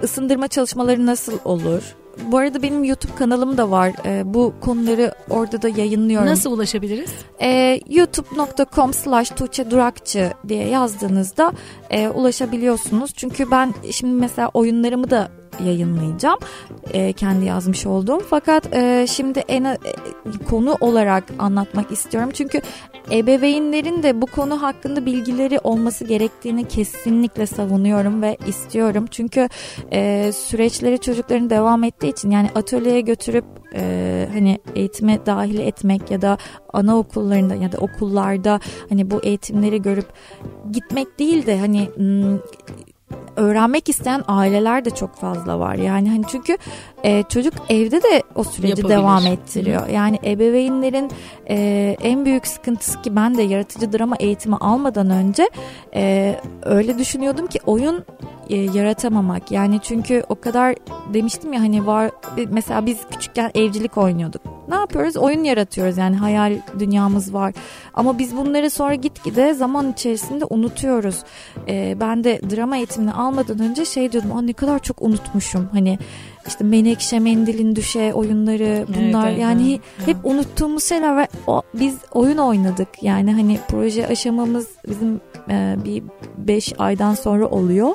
B: ısındırma çalışmaları nasıl olur? Bu arada benim YouTube kanalım da var. E, bu konuları orada da yayınlıyorum.
A: Nasıl ulaşabiliriz?
B: E, youtube.com slash Tuğçe Durakçı diye yazdığınızda e, ulaşabiliyorsunuz. Çünkü ben şimdi mesela oyunlarımı da yayınlayacağım. E, kendi yazmış olduğum. Fakat e, şimdi en e, konu olarak anlatmak istiyorum. Çünkü ebeveynlerin de bu konu hakkında bilgileri olması gerektiğini kesinlikle savunuyorum ve istiyorum. Çünkü e, süreçleri çocukların devam ettiği için yani atölyeye götürüp e, hani eğitime dahil etmek ya da anaokullarında ya da okullarda hani bu eğitimleri görüp gitmek değil de hani öğrenmek isteyen aileler de çok fazla var. Yani hani çünkü e, çocuk evde de o süreci Yapabilir. devam ettiriyor. Yani ebeveynlerin e, en büyük sıkıntısı ki ben de yaratıcı drama eğitimi almadan önce e, öyle düşünüyordum ki oyun e, yaratamamak. Yani çünkü o kadar demiştim ya hani var mesela biz küçükken evcilik oynuyorduk. Ne yapıyoruz? Oyun yaratıyoruz yani hayal dünyamız var. Ama biz bunları sonra gitgide zaman içerisinde unutuyoruz. E, ben de drama eğitimini almadan önce şey diyordum. ne kadar çok unutmuşum. Hani işte Menekşe Mendil'in düşe oyunları bunlar evet, evet, yani evet. hep unuttuğumuz şeyler ve o, biz oyun oynadık yani hani proje aşamamız bizim e, bir 5 aydan sonra oluyor.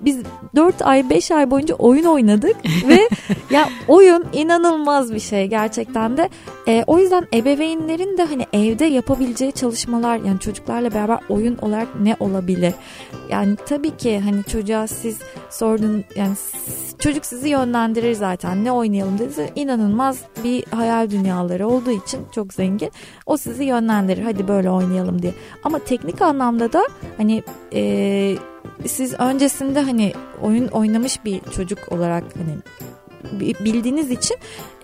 B: Biz 4 ay 5 ay boyunca oyun oynadık ve ya oyun inanılmaz bir şey gerçekten de. E, o yüzden ebeveynlerin de hani evde yapabileceği çalışmalar yani çocuklarla beraber oyun olarak ne olabilir? Yani tabii ki hani çocuğa siz sordun yani çocuk sizi yönlendirir zaten. Ne oynayalım dedi. İnanılmaz bir hayal dünyaları olduğu için çok zengin. O sizi yönlendirir. Hadi böyle oynayalım diye. Ama teknik anlamda da hani e, siz öncesinde hani oyun oynamış bir çocuk olarak hani bildiğiniz için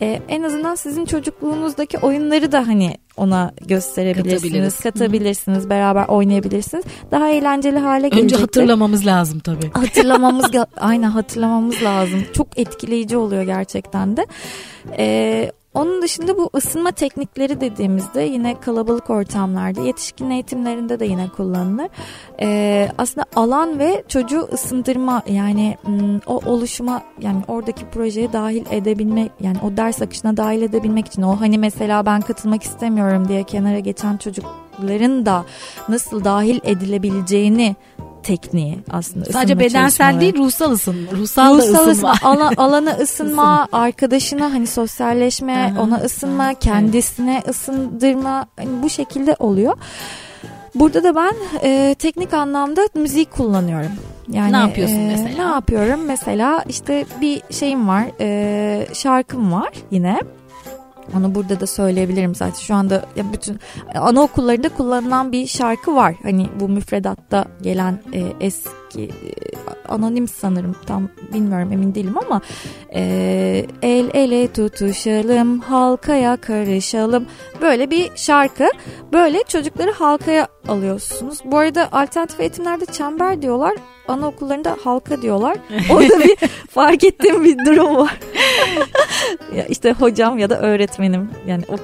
B: e, en azından sizin çocukluğunuzdaki oyunları da hani ona gösterebilirsiniz, katabilirsiniz, beraber oynayabilirsiniz. Daha eğlenceli hale gelecektir.
A: Önce hatırlamamız lazım tabii.
B: Hatırlamamız, aynen hatırlamamız lazım. Çok etkileyici oluyor gerçekten de. Ee, onun dışında bu ısınma teknikleri dediğimizde yine kalabalık ortamlarda, yetişkin eğitimlerinde de yine kullanılır. Ee, aslında alan ve çocuğu ısındırma yani o oluşuma yani oradaki projeye dahil edebilmek yani o ders akışına dahil edebilmek için o hani mesela ben katılmak istemiyorum diye kenara geçen çocukların da nasıl dahil edilebileceğini tekniği aslında.
A: Sadece bedensel değil ruhsal ısınma. Ruhsal, ruhsal da ısınma.
B: ala, alana ısınma, arkadaşına hani sosyalleşme, Aha. ona ısınma, kendisine ısındırma hani bu şekilde oluyor. Burada da ben e, teknik anlamda müzik kullanıyorum.
A: Yani, ne yapıyorsun e, mesela?
B: Ne yapıyorum? Mesela işte bir şeyim var, e, şarkım var yine. Onu burada da söyleyebilirim zaten. Şu anda ya bütün anaokullarında kullanılan bir şarkı var. Hani bu müfredatta gelen e, eski e, anonim sanırım tam bilmiyorum emin değilim ama e, el ele tutuşalım halkaya karışalım böyle bir şarkı. Böyle çocukları halkaya alıyorsunuz. Bu arada alternatif eğitimlerde çember diyorlar anaokullarında halka diyorlar. Orada bir fark ettiğim bir durum var. ya işte hocam ya da öğretmenim yani ok,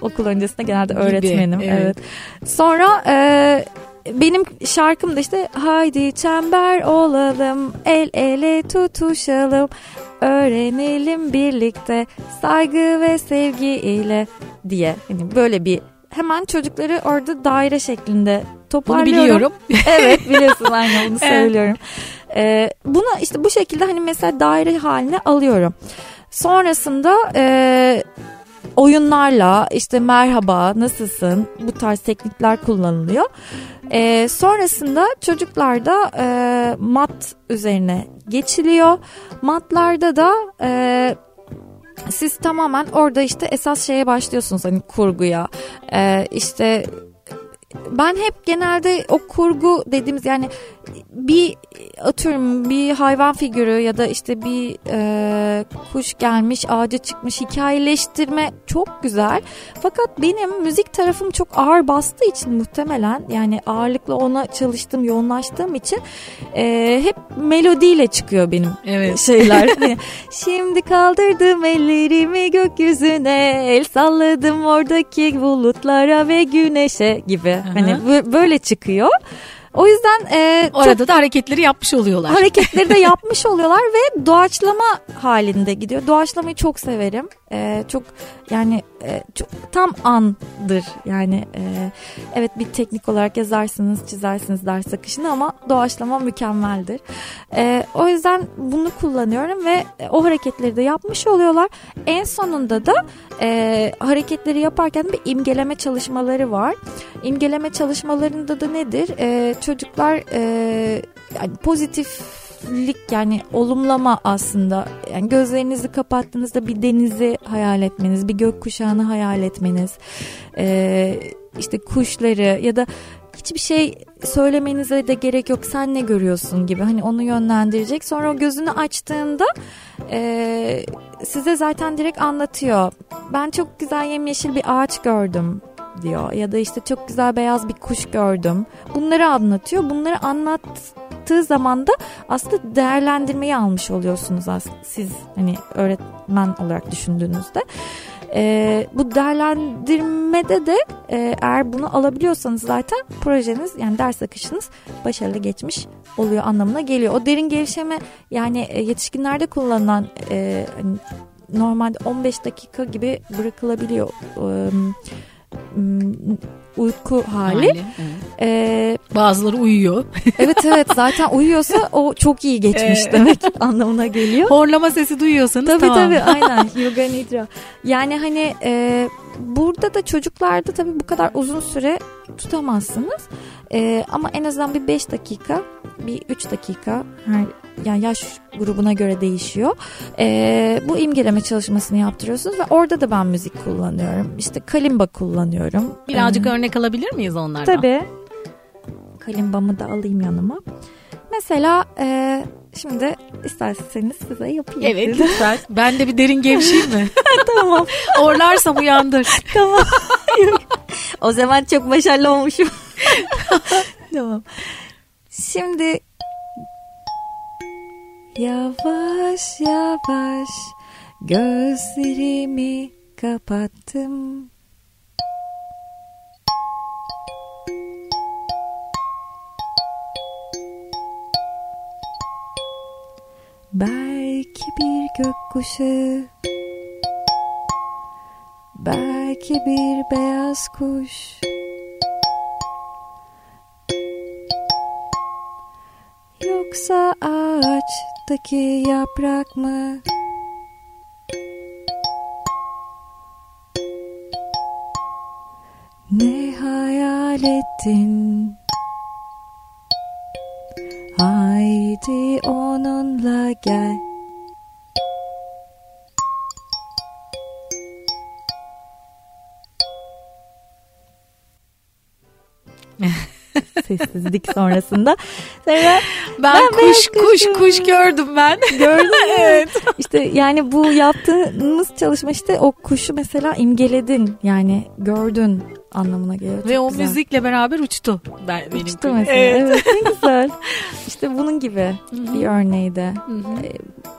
B: okul öncesinde genelde öğretmenim. Gibi, evet. evet. Sonra e, benim şarkım da işte haydi çember olalım el ele tutuşalım öğrenelim birlikte saygı ve sevgi ile diye hani böyle bir hemen çocukları orada daire şeklinde toparlıyorum.
A: Bunu biliyorum.
B: evet biliyorsun aynen bunu söylüyorum. Ee, bunu işte bu şekilde hani mesela daire haline alıyorum. Sonrasında e, oyunlarla işte merhaba nasılsın bu tarz teknikler kullanılıyor. E, sonrasında çocuklarda e, mat üzerine geçiliyor. Matlarda da e, siz tamamen orada işte esas şeye başlıyorsunuz hani kurguya. E, işte ben hep genelde o kurgu dediğimiz yani bir atıyorum bir hayvan figürü ya da işte bir e, kuş gelmiş ağaca çıkmış hikayeleştirme çok güzel. Fakat benim müzik tarafım çok ağır bastığı için muhtemelen yani ağırlıkla ona çalıştım yoğunlaştığım için e, hep melodiyle çıkıyor benim evet. şeyler. Şimdi kaldırdım ellerimi gökyüzüne el salladım oradaki bulutlara ve güneşe gibi. Hani böyle çıkıyor. O yüzden e,
A: Orada çok, da hareketleri yapmış oluyorlar.
B: Hareketleri de yapmış oluyorlar ve doğaçlama halinde gidiyor. Doğaçlamayı çok severim. E, çok yani e, çok, tam andır. Yani e, evet bir teknik olarak yazarsınız, çizersiniz ders akışını ama doğaçlama mükemmeldir. E, o yüzden bunu kullanıyorum ve o hareketleri de yapmış oluyorlar. En sonunda da e, hareketleri yaparken bir imgeleme çalışmaları var. İmgeleme çalışmalarında da nedir? E, çocuklar e, yani pozitiflik yani olumlama aslında. Yani gözlerinizi kapattığınızda bir denizi hayal etmeniz bir gökkuşağını hayal etmeniz e, işte kuşları ya da hiçbir şey söylemenize de gerek yok. Sen ne görüyorsun gibi hani onu yönlendirecek. Sonra o gözünü açtığında e, size zaten direkt anlatıyor. Ben çok güzel yemyeşil bir ağaç gördüm diyor ya da işte çok güzel beyaz bir kuş gördüm bunları anlatıyor bunları anlattığı zaman da aslında değerlendirmeyi almış oluyorsunuz aslında siz hani öğretmen olarak düşündüğünüzde e, bu değerlendirmede de e, eğer bunu alabiliyorsanız zaten projeniz yani ders akışınız başarılı geçmiş oluyor anlamına geliyor. O derin gelişme yani e, yetişkinlerde kullanılan e, normalde 15 dakika gibi bırakılabiliyor. E, uyku hali. hali evet.
A: ee, Bazıları uyuyor.
B: evet evet zaten uyuyorsa o çok iyi geçmiş evet. demek anlamına geliyor.
A: Horlama sesi duyuyorsanız
B: tabii,
A: tamam.
B: Tabii tabii aynen yoga nidra. Yani hani e, burada da çocuklarda tabii bu kadar uzun süre tutamazsınız. E, ama en azından bir 5 dakika, bir 3 dakika her yani yaş grubuna göre değişiyor. E, bu imgeleme çalışmasını yaptırıyorsunuz ve orada da ben müzik kullanıyorum. İşte kalimba kullanıyorum.
A: Birazcık ee, örnek alabilir miyiz onlardan?
B: Tabii. Kalimbamı da alayım yanıma. Mesela e, şimdi isterseniz size yapayım.
A: Evet lütfen. ben de bir derin gevşeyim mi?
B: tamam.
A: Orlarsam uyandır.
B: tamam. o zaman çok başarılı olmuşum. tamam. Şimdi Yavaş yavaş gözlerimi kapattım. Belki bir gökkuşağı Belki bir beyaz kuş Yoksa ağaçtaki yaprak mı? Ne hayal ettin? Haydi onunla gel. Sessizlik sonrasında. Sonra
A: ben, ben kuş kuş kuş gördüm ben.
B: Gördün mü? evet. İşte yani bu yaptığınız çalışma işte o kuşu mesela imgeledin. Yani gördün anlamına geliyor.
A: Ve o güzel. müzikle beraber uçtu. Ben,
B: benim uçtu mesela. Evet. evet ne güzel. İşte bunun gibi Hı-hı. bir örneği de. Ee,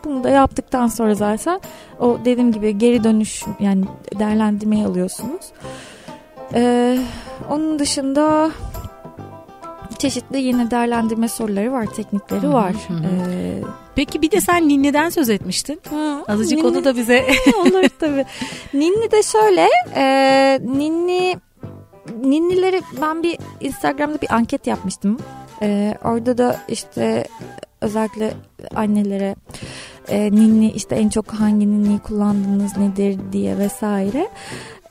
B: bunu da yaptıktan sonra zaten o dediğim gibi geri dönüş yani değerlendirmeyi alıyorsunuz. Ee, onun dışında çeşitli yine değerlendirme soruları var, teknikleri var. Hı hı. Ee,
A: Peki bir de sen Ninni'den söz etmiştin. Hı, Azıcık ninni, onu da bize...
B: Olur tabii. Ninni de şöyle, e, Ninni... Ninnileri ben bir Instagram'da bir anket yapmıştım. Ee, orada da işte özellikle annelere e, ninni işte en çok hangi ninniyi kullandınız nedir diye vesaire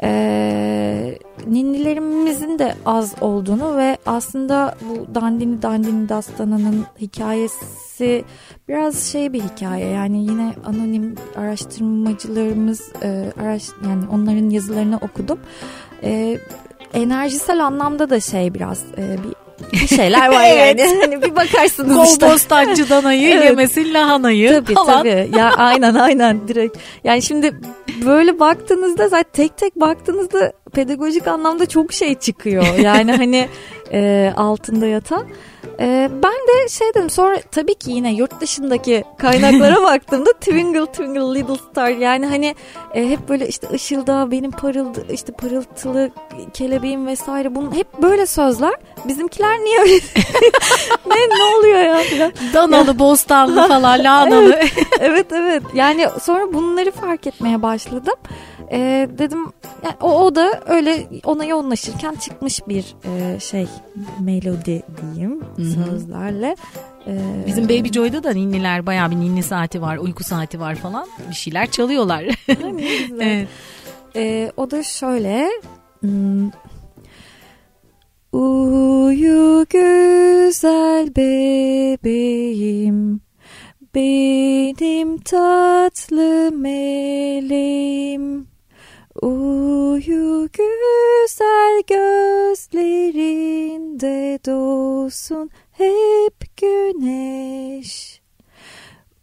B: e, ninnilerimizin de az olduğunu ve aslında bu Dandini Dandini Dastanı'nın hikayesi biraz şey bir hikaye yani yine anonim araştırmacılarımız e, araş, yani onların yazılarını okudum. E, enerjisel anlamda da şey biraz e, bir bir şeyler var evet. yani. Hani bir bakarsınız
A: Kol işte. bostancı danayı evet. yemesin lahanayı
B: tabii, falan. Tabii tabii. Ya aynen aynen direkt. Yani şimdi böyle baktığınızda zaten tek tek baktığınızda pedagojik anlamda çok şey çıkıyor. Yani hani e, altında yatan. E, ben de şey dedim sonra tabii ki yine yurt dışındaki kaynaklara baktığımda Twinkle Twinkle Little Star yani hani e, hep böyle işte ışılda benim parıldı işte parıltılı kelebeğim vesaire bunun hep böyle sözler. Bizimkiler niye öyle? ne ne oluyor ya?
A: Danalı, bostanlı falan, lanalı.
B: evet, evet evet yani sonra bunları fark etmeye başladım. E, dedim yani o, o da öyle ona yoğunlaşırken çıkmış bir e, şey melodi diyeyim Hı-hı. sözlerle.
A: E, Bizim Baby Joy'da da ninniler bayağı bir ninni saati var, uyku saati var falan bir şeyler çalıyorlar.
B: evet. E, o da şöyle... Hmm, Uyu güzel bebeğim benim tatlı meleğim Uyu güzel gözlerinde doğsun hep güneş.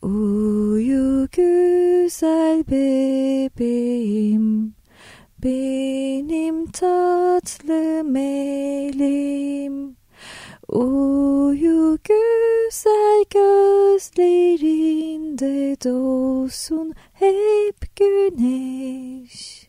B: Uyu güzel bebeğim, benim tatlı meleğim. Uyu güzel gözlerinde doğsun hep güneş.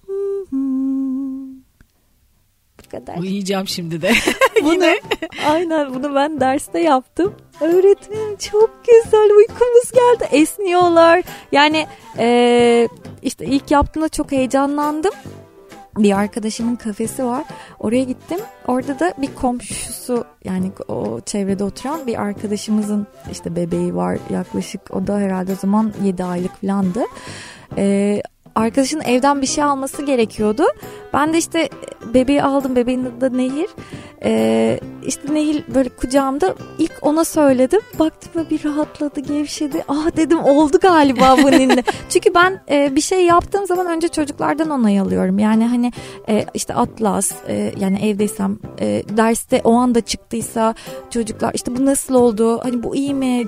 A: kadar. Uyuyacağım şimdi de.
B: bunu, aynen bunu ben derste yaptım. Öğretmenim çok güzel uykumuz geldi. Esniyorlar. Yani e, işte ilk yaptığımda çok heyecanlandım. Bir arkadaşımın kafesi var. Oraya gittim. Orada da bir komşusu yani o çevrede oturan bir arkadaşımızın işte bebeği var yaklaşık. O da herhalde o zaman 7 aylık falandı. Ee, arkadaşın evden bir şey alması gerekiyordu. Ben de işte bebeği aldım. Bebeğin adı da Nehir. Ee, işte Nehir böyle kucağımda ilk ona söyledim. Baktım bir rahatladı, gevşedi. Ah dedim oldu galiba bununla. Çünkü ben e, bir şey yaptığım zaman önce çocuklardan onay alıyorum. Yani hani e, işte Atlas e, yani evdeysem e, derste o anda çıktıysa çocuklar işte bu nasıl oldu? Hani bu iyi mi?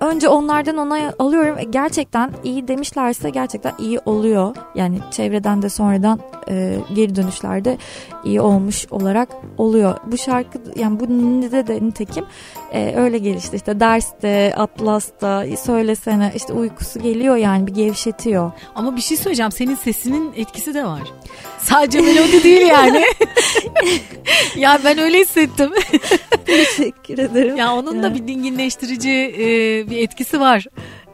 B: Önce onlardan onay alıyorum. E, gerçekten iyi demişlerse gerçekten iyi oluyor. Yani çevreden de sonradan e, geri dönüşlerde iyi olmuş olarak oluyor. Bu şarkı yani bu de de nitekim e, öyle gelişti. İşte derste, atlasta söylesene işte uykusu geliyor yani bir gevşetiyor.
A: Ama bir şey söyleyeceğim. Senin sesinin etkisi de var. Sadece melodi değil yani. ya ben öyle hissettim.
B: Teşekkür ederim.
A: Ya onun da bir dinginleştirici e, bir etkisi var.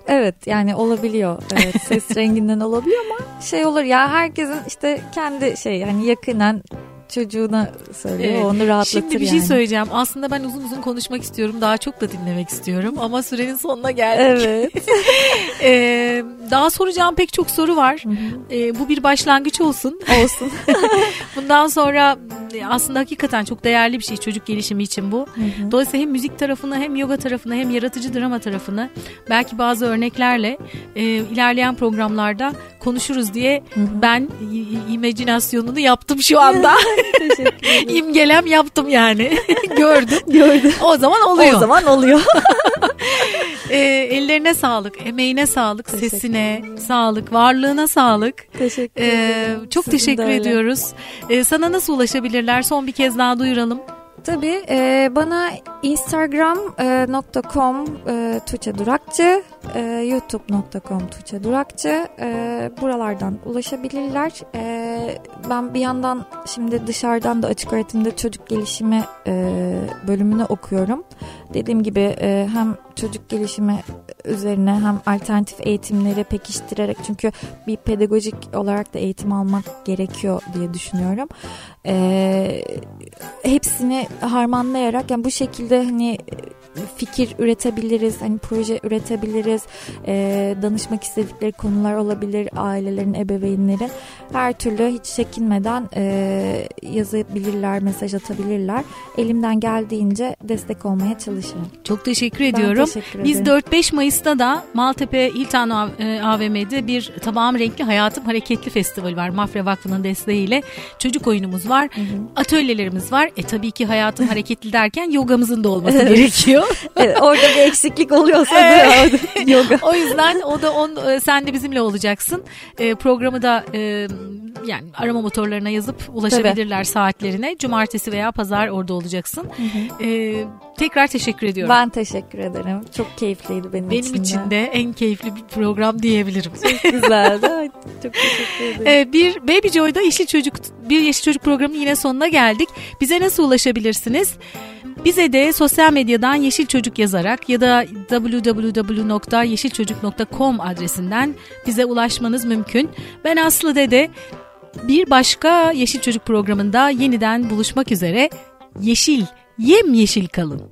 B: Evet yani olabiliyor. Evet ses renginden olabiliyor ama şey olur ya herkesin işte kendi şey hani yakından çocuğuna söylüyor. Evet. Onu rahatlatır
A: Şimdi bir şey söyleyeceğim. Aslında ben uzun uzun konuşmak istiyorum. Daha çok da dinlemek istiyorum. Ama sürenin sonuna geldik.
B: Evet.
A: ee, daha soracağım pek çok soru var. Ee, bu bir başlangıç olsun.
B: Olsun.
A: Bundan sonra aslında hakikaten çok değerli bir şey çocuk gelişimi için bu. Dolayısıyla hem müzik tarafını hem yoga tarafını hem yaratıcı drama tarafını belki bazı örneklerle e, ilerleyen programlarda konuşuruz diye ben imajinasyonunu yaptım şu anda. Teşekkür İmgelem yaptım yani. Gördüm.
B: Gördüm.
A: O zaman oluyor.
B: O zaman oluyor.
A: e, ellerine sağlık, emeğine sağlık, sesine sağlık, varlığına sağlık.
B: Teşekkür e, ederim.
A: E, çok Sizin teşekkür ediyoruz. E, sana nasıl ulaşabilirler? Son bir kez daha duyuralım.
B: Tabii e, bana instagram.com e, Tuğçe Durakçı, e, youtube.com Tuğçe Durakçı e, buralardan ulaşabilirler. E, ben bir yandan şimdi dışarıdan da açık öğretimde çocuk gelişimi e, bölümünü okuyorum. Dediğim gibi e, hem çocuk gelişimi üzerine hem alternatif eğitimleri pekiştirerek çünkü bir pedagojik olarak da eğitim almak gerekiyor diye düşünüyorum. E, hepsini harmanlayarak yani bu şekilde hani fikir üretebiliriz, hani proje üretebiliriz, e, danışmak istedikleri konular olabilir, ailelerin, ebeveynlerin her türlü hiç çekinmeden e, yazabilirler, mesaj atabilirler. Elimden geldiğince destek olmaya çalışırım.
A: Çok teşekkür ediyorum. Biz 4-5 Mayıs'ta da Maltepe Hilton AVM'de bir Tabağım Renkli Hayatım Hareketli Festival var. Mafya Vakfı'nın desteğiyle çocuk oyunumuz var. Hı hı. Atölyelerimiz var. E tabii ki hayatım hareketli derken yogamızın da olması gerekiyor.
B: evet, orada bir eksiklik oluyorsa da yoga.
A: o yüzden o da on, e, sen de bizimle olacaksın. E, programı da e, yani arama motorlarına yazıp ulaşabilirler tabii. saatlerine. Cumartesi veya pazar orada olacaksın. Hı hı. E, tekrar teşekkür ediyorum.
B: Ben teşekkür ederim. Çok keyifliydi benim,
A: benim
B: için
A: Benim için de en keyifli bir program diyebilirim.
B: Çok güzeldi. Çok teşekkür ederim.
A: Ee, bir Baby Joy'da Yeşil Çocuk bir Yeşil Çocuk programının yine sonuna geldik. Bize nasıl ulaşabilirsiniz? Bize de sosyal medyadan Yeşil Çocuk yazarak ya da www.yeşilçocuk.com adresinden bize ulaşmanız mümkün. Ben Aslı Dede bir başka Yeşil Çocuk programında yeniden buluşmak üzere. Yeşil, yem yeşil kalın.